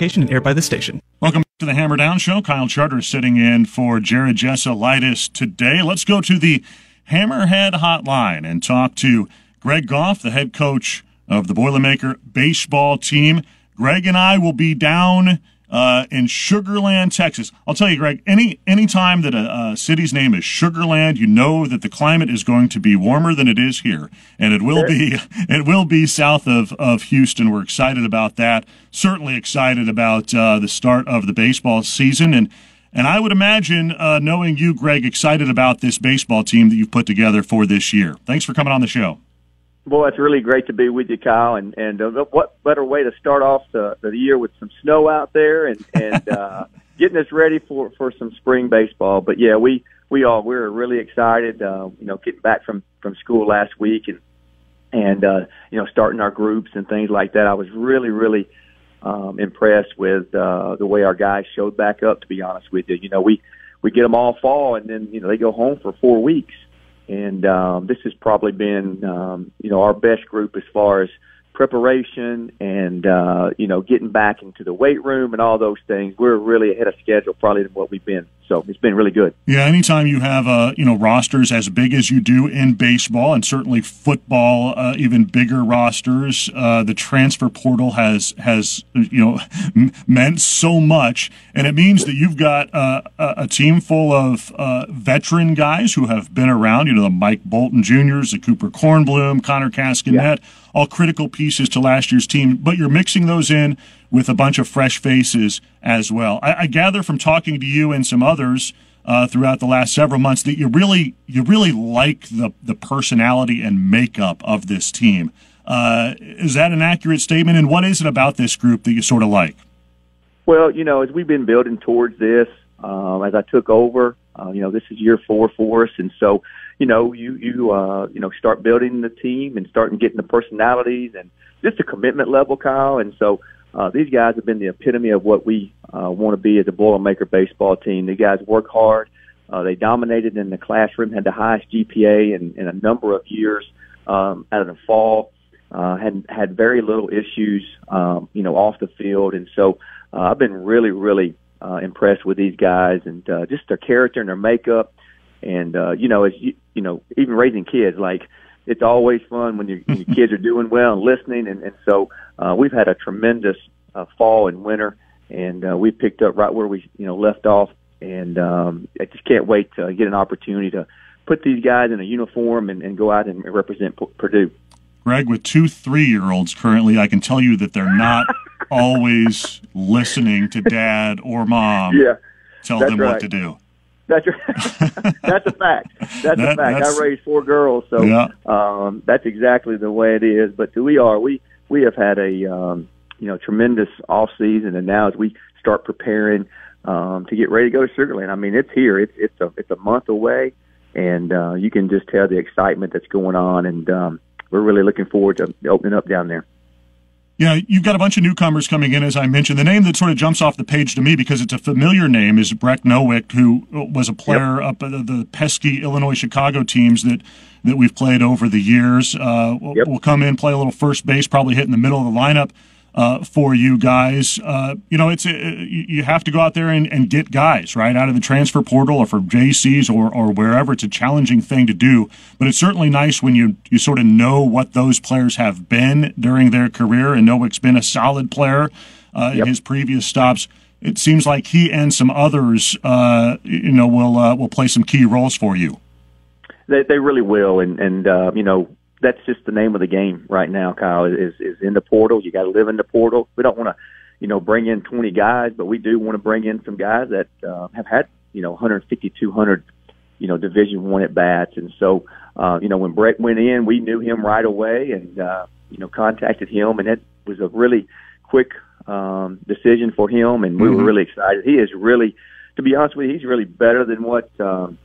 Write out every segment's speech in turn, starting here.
and aired by the station. Welcome to the Hammer Down Show. Kyle Charter sitting in for Jared Jessulitis today. Let's go to the Hammerhead Hotline and talk to Greg Goff, the head coach of the Boilermaker baseball team. Greg and I will be down uh, in Sugar Land, Texas. I'll tell you, Greg. Any any time that a, a, city's name is Sugar Land, you know that the climate is going to be warmer than it is here, and it will be it will be south of of Houston. We're excited about that. Certainly excited about uh, the start of the baseball season, and and I would imagine, uh, knowing you, Greg, excited about this baseball team that you've put together for this year. Thanks for coming on the show. Well, it's really great to be with you, Kyle. And and uh, what better way to start off the, the year with some snow out there and and uh, getting us ready for for some spring baseball. But yeah, we we all we're really excited. Uh, you know, getting back from from school last week and and uh, you know starting our groups and things like that. I was really really um, impressed with uh, the way our guys showed back up. To be honest with you, you know we we get them all fall and then you know they go home for four weeks and um, this has probably been um, you know our best group as far as preparation and uh, you know getting back into the weight room and all those things. We're really ahead of schedule probably than what we've been. So it's been really good. Yeah, anytime you have uh, you know rosters as big as you do in baseball and certainly football, uh, even bigger rosters, uh, the transfer portal has has you know m- meant so much, and it means that you've got uh, a team full of uh, veteran guys who have been around. You know the Mike Bolton Juniors, the Cooper Kornblum, Connor Caskenette. Yeah all critical pieces to last year's team, but you're mixing those in with a bunch of fresh faces as well. I, I gather from talking to you and some others uh, throughout the last several months that you really you really like the the personality and makeup of this team. Uh, is that an accurate statement? And what is it about this group that you sort of like? Well, you know, as we've been building towards this, um, as I took over, uh, you know, this is year four for us, and so you know, you you uh, you know start building the team and starting getting the personalities and just the commitment level, Kyle. And so uh, these guys have been the epitome of what we uh, want to be as a Boilermaker baseball team. The guys work hard. Uh, they dominated in the classroom, had the highest GPA in, in a number of years um, out of the fall. Uh, had had very little issues, um, you know, off the field, and so uh, I've been really, really uh, impressed with these guys and uh, just their character and their makeup. And uh, you know, as you you know, even raising kids, like it's always fun when, your, when your kids are doing well and listening. And, and so uh, we've had a tremendous uh, fall and winter, and uh, we picked up right where we you know left off. And um, I just can't wait to get an opportunity to put these guys in a uniform and, and go out and represent P- Purdue. Greg, with two three-year-olds currently, I can tell you that they're not always listening to dad or mom. Yeah, tell them right. what to do. That's that's a fact. That's that, a fact. That's, I raised four girls, so yeah. um, that's exactly the way it is. But we are we we have had a um, you know tremendous off season, and now as we start preparing um, to get ready to go to Sugar Land, I mean it's here. It's it's a it's a month away, and uh, you can just tell the excitement that's going on, and um, we're really looking forward to opening up down there. Yeah, you've got a bunch of newcomers coming in, as I mentioned. The name that sort of jumps off the page to me because it's a familiar name is Breck Nowick, who was a player yep. up at the pesky Illinois Chicago teams that, that we've played over the years. Uh, yep. Will come in, play a little first base, probably hit in the middle of the lineup uh, for you guys. Uh, you know, it's uh, you have to go out there and, and, get guys right out of the transfer portal or from JCs or or wherever. It's a challenging thing to do, but it's certainly nice when you you sort of know what those players have been during their career. And Nowick's been a solid player uh, yep. in his previous stops. It seems like he and some others, uh, you know, will uh, will play some key roles for you. They, they really will, and and you know that's just the name of the game right now, Kyle. Is is in the portal. You got to live in the portal. We don't want to, you know, bring in 20 guys, but we do want to bring in some guys that uh, have had, you know, 150, 200, you know, Division One at bats. And so, uh, you know, when Brett went in, we knew him right away, and uh, you know, contacted him, and it was a really quick um, decision for him, and we mm-hmm. were really excited. He is really, to be honest with you, he's really better than what. Um,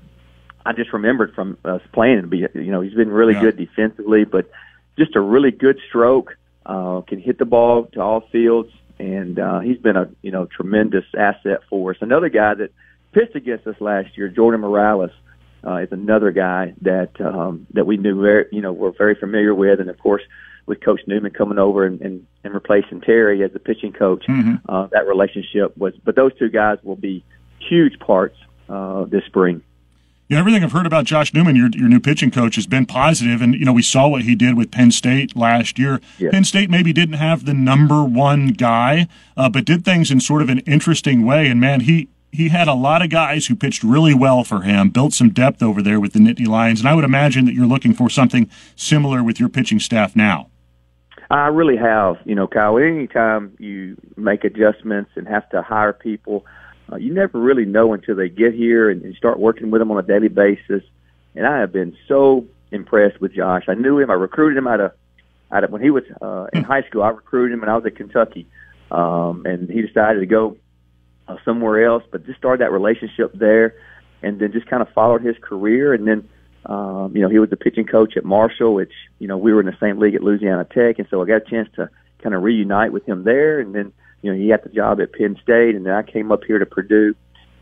I just remembered from us playing to be, you know, he's been really yeah. good defensively, but just a really good stroke, uh, can hit the ball to all fields, and uh, he's been a, you know, tremendous asset for us. Another guy that pitched against us last year, Jordan Morales, uh, is another guy that um, that we knew very, you know, we're very familiar with, and of course, with Coach Newman coming over and, and, and replacing Terry as the pitching coach. Mm-hmm. Uh, that relationship was, but those two guys will be huge parts uh, this spring. Yeah, everything I've heard about Josh Newman, your your new pitching coach, has been positive, and you know we saw what he did with Penn State last year. Yes. Penn State maybe didn't have the number one guy, uh, but did things in sort of an interesting way. And man, he he had a lot of guys who pitched really well for him, built some depth over there with the Nittany Lions, and I would imagine that you're looking for something similar with your pitching staff now. I really have, you know, Kyle. Anytime you make adjustments and have to hire people uh, you never really know until they get here and, and start working with them on a daily basis. And I have been so impressed with Josh. I knew him. I recruited him out of out of when he was uh, in high school. I recruited him, when I was at Kentucky, um, and he decided to go uh, somewhere else. But just started that relationship there, and then just kind of followed his career. And then, um, you know, he was the pitching coach at Marshall, which you know we were in the same league at Louisiana Tech, and so I got a chance to kind of reunite with him there, and then you know, he got the job at Penn State, and then I came up here to Purdue.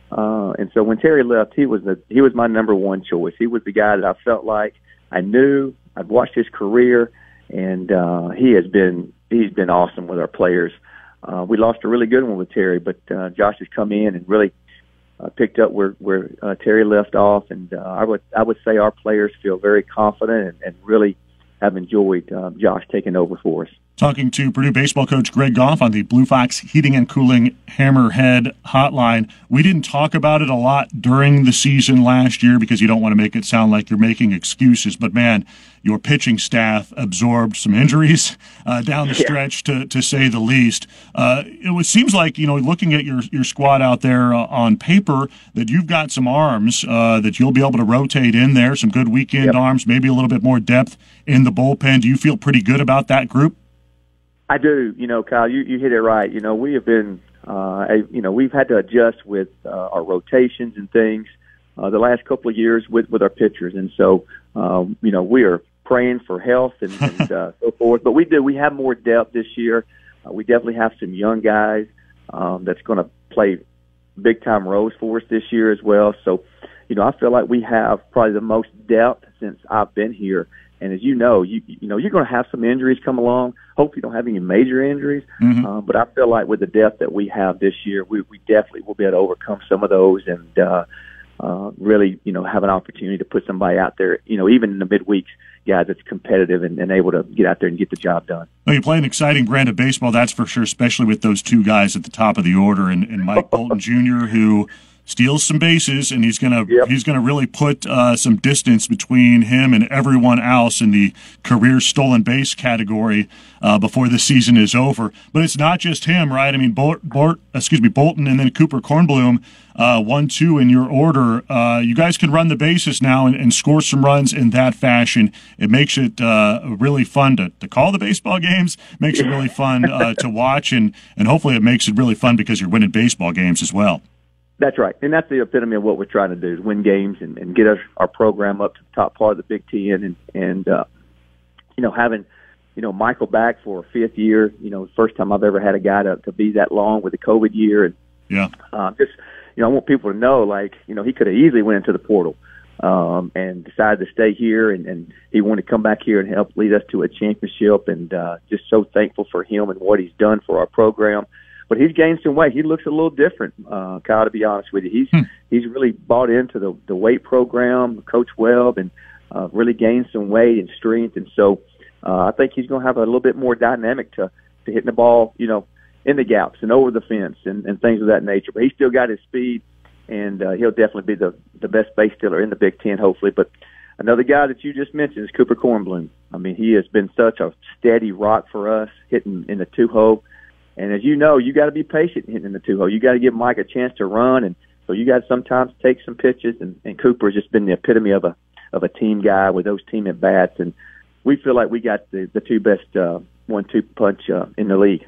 Uh, and so when Terry left, he was the he was my number one choice. He was the guy that I felt like I knew. I'd watched his career, and uh, he has been he's been awesome with our players. Uh, we lost a really good one with Terry, but uh, Josh has come in and really uh, picked up where where uh, Terry left off, and uh, I would I would say our players feel very confident and, and really have enjoyed uh, Josh taking over for us talking to Purdue baseball coach Greg Goff on the Blue Fox Heating and Cooling Hammerhead Hotline. We didn't talk about it a lot during the season last year because you don't want to make it sound like you're making excuses. But man, your pitching staff absorbed some injuries uh, down the stretch, to, to say the least. Uh, it seems like you know, looking at your your squad out there uh, on paper, that you've got some arms uh, that you'll be able to rotate in there, some good weekend yep. arms, maybe a little bit more depth in the bullpen. Do you feel pretty good about that group? I do. You know, Kyle, you, you hit it right. You know, we have been, uh, a, you know, we've had to adjust with uh, our rotations and things uh, the last couple of years with with our pitchers, and so um, you know we are praying for health and, and uh, so forth. But we do. We have more depth this year. Uh, we definitely have some young guys um, that's going to play big time roles for us this year as well. So, you know, I feel like we have probably the most depth since I've been here. And as you know, you you know you're going to have some injuries come along. Hope you don't have any major injuries, mm-hmm. uh, but I feel like with the depth that we have this year, we we definitely will be able to overcome some of those and uh, uh, really you know have an opportunity to put somebody out there. You know, even in the midweeks, guys that's competitive and, and able to get out there and get the job done. Well, you play an exciting brand of baseball, that's for sure, especially with those two guys at the top of the order and, and Mike Bolton Jr., who steals some bases, and he's gonna yep. he's gonna really put uh, some distance between him and everyone else in the career stolen base category uh, before the season is over. But it's not just him, right? I mean, Bort, Bort excuse me, Bolton, and then Cooper Kornblum, uh, one two in your order. Uh, you guys can run the bases now and, and, score some runs in that fashion. It makes it uh, really fun to, to call the baseball games. Makes it really fun uh, to watch, and and hopefully it makes it really fun because you're winning baseball games as well. That's right, and that's the epitome of what we're trying to do: is win games and, and get our, our program up to the top part of the Big Ten, and and uh, you know having you know Michael back for a fifth year. You know, first time I've ever had a guy to, to be that long with the COVID year, and yeah, uh, just you know I want people to know like you know he could have easily went into the portal um, and decided to stay here, and, and he wanted to come back here and help lead us to a championship, and uh, just so thankful for him and what he's done for our program but he's gained some weight. He looks a little different, uh, Kyle. To be honest with you, he's hmm. he's really bought into the the weight program, Coach Webb, and uh, really gained some weight and strength. And so uh, I think he's going to have a little bit more dynamic to to hitting the ball, you know, in the gaps and over the fence and, and things of that nature. But he's still got his speed, and uh, he'll definitely be the the best base stealer in the Big Ten, hopefully. But another guy that you just mentioned is Cooper Kornblum. I mean, he has been such a steady rock for us, hitting in the two hole and as you know, you got to be patient hitting the two hole. You got to give Mike a chance to run, and so you got to sometimes take some pitches. And, and Cooper has just been the epitome of a of a team guy with those team at bats, and we feel like we got the the two best uh, one two punch uh, in the league.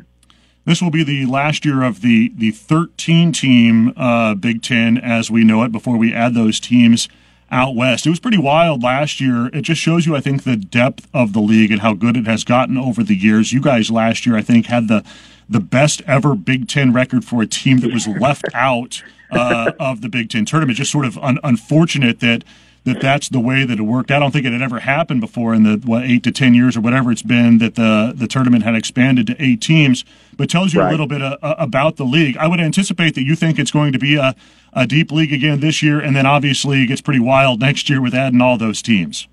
This will be the last year of the the 13 team uh, Big Ten as we know it. Before we add those teams out west, it was pretty wild last year. It just shows you, I think, the depth of the league and how good it has gotten over the years. You guys last year, I think, had the the best ever Big Ten record for a team that was left out uh, of the Big Ten tournament. Just sort of un- unfortunate that that that's the way that it worked. I don't think it had ever happened before in the what eight to ten years or whatever it's been that the the tournament had expanded to eight teams. But tells you right. a little bit uh, uh, about the league. I would anticipate that you think it's going to be a, a deep league again this year, and then obviously it gets pretty wild next year with adding all those teams.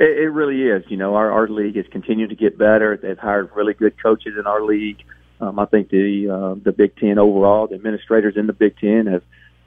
It, it really is. You know, our our league has continued to get better. They've hired really good coaches in our league. Um, I think the uh, the Big Ten overall, the administrators in the Big Ten have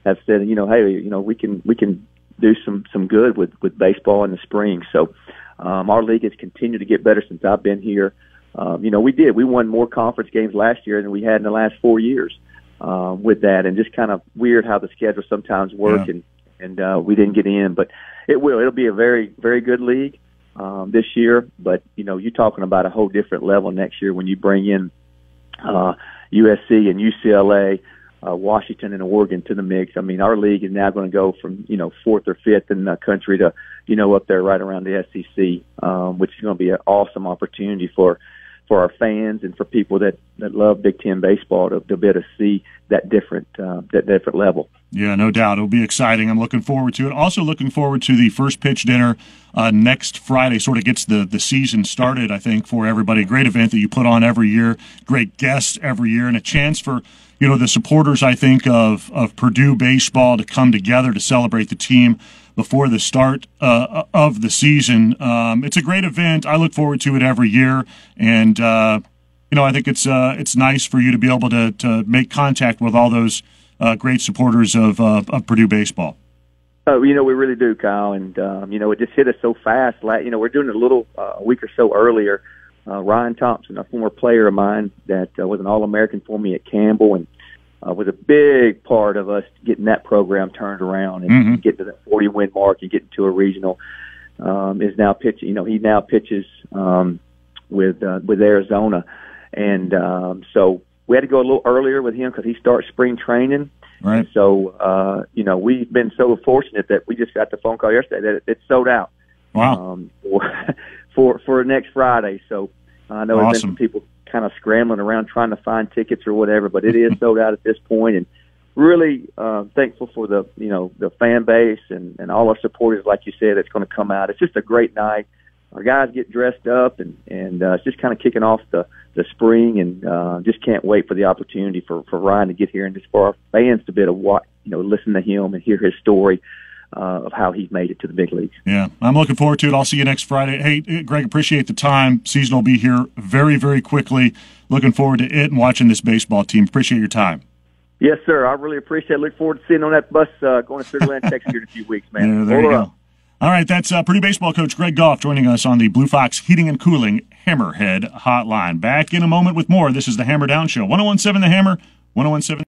have said, you know, hey, you know, we can we can do some some good with with baseball in the spring. So um, our league has continued to get better since I've been here. Um, you know, we did. We won more conference games last year than we had in the last four years um, with that, and just kind of weird how the schedule sometimes work, yeah. and and uh, we didn't get in, but it will. It'll be a very very good league um, this year. But you know, you're talking about a whole different level next year when you bring in uh, USC and UCLA uh, Washington and Oregon to the mix. I mean, our league is now going to go from you know fourth or fifth in the country to you know up there right around the SEC, um, which is going to be an awesome opportunity for for our fans and for people that that love Big Ten baseball to, to be able to see that different uh, that different level. Yeah, no doubt. It'll be exciting. I'm looking forward to it. Also, looking forward to the first pitch dinner uh, next Friday. Sort of gets the, the season started, I think, for everybody. Great event that you put on every year. Great guests every year, and a chance for you know the supporters, I think, of of Purdue baseball to come together to celebrate the team before the start uh, of the season. Um, it's a great event. I look forward to it every year, and uh, you know I think it's uh, it's nice for you to be able to to make contact with all those uh, great supporters of, uh, of Purdue baseball. Oh, you know, we really do, Kyle, and um, you know, it just hit us so fast. Like, you know, we're doing it a little uh, a week or so earlier. Uh, Ryan Thompson, a former player of mine that uh, was an All-American for me at Campbell, and uh, was a big part of us getting that program turned around and mm-hmm. getting to that 40 win mark and getting to a regional. Um, is now pitching. You know, he now pitches um, with uh, with Arizona, and um, so we had to go a little earlier with him because he starts spring training. Right. And so, uh, you know, we've been so fortunate that we just got the phone call yesterday that it, it's sold out. Wow. Um, for, for, for next Friday. So I know awesome. there's been some people kind of scrambling around trying to find tickets or whatever, but it is sold out at this point and really, uh, thankful for the, you know, the fan base and, and all our supporters, like you said, it's going to come out. It's just a great night our guys get dressed up and and uh, it's just kind of kicking off the the spring and uh, just can't wait for the opportunity for for Ryan to get here and just for our fans to be able to watch, you know listen to him and hear his story. Uh, of how he's made it to the big leagues. Yeah, I'm looking forward to it. I'll see you next Friday. Hey, Greg, appreciate the time. Season will be here very, very quickly. Looking forward to it and watching this baseball team. Appreciate your time. Yes, sir. I really appreciate it. Look forward to seeing on that bus uh, going to Sugar Land, Texas here in a few weeks, man. Yeah, there you go. All right, that's uh, Purdue baseball coach Greg Goff joining us on the Blue Fox Heating and Cooling Hammerhead Hotline. Back in a moment with more. This is the Hammer Down Show. 1017 The Hammer, 1017.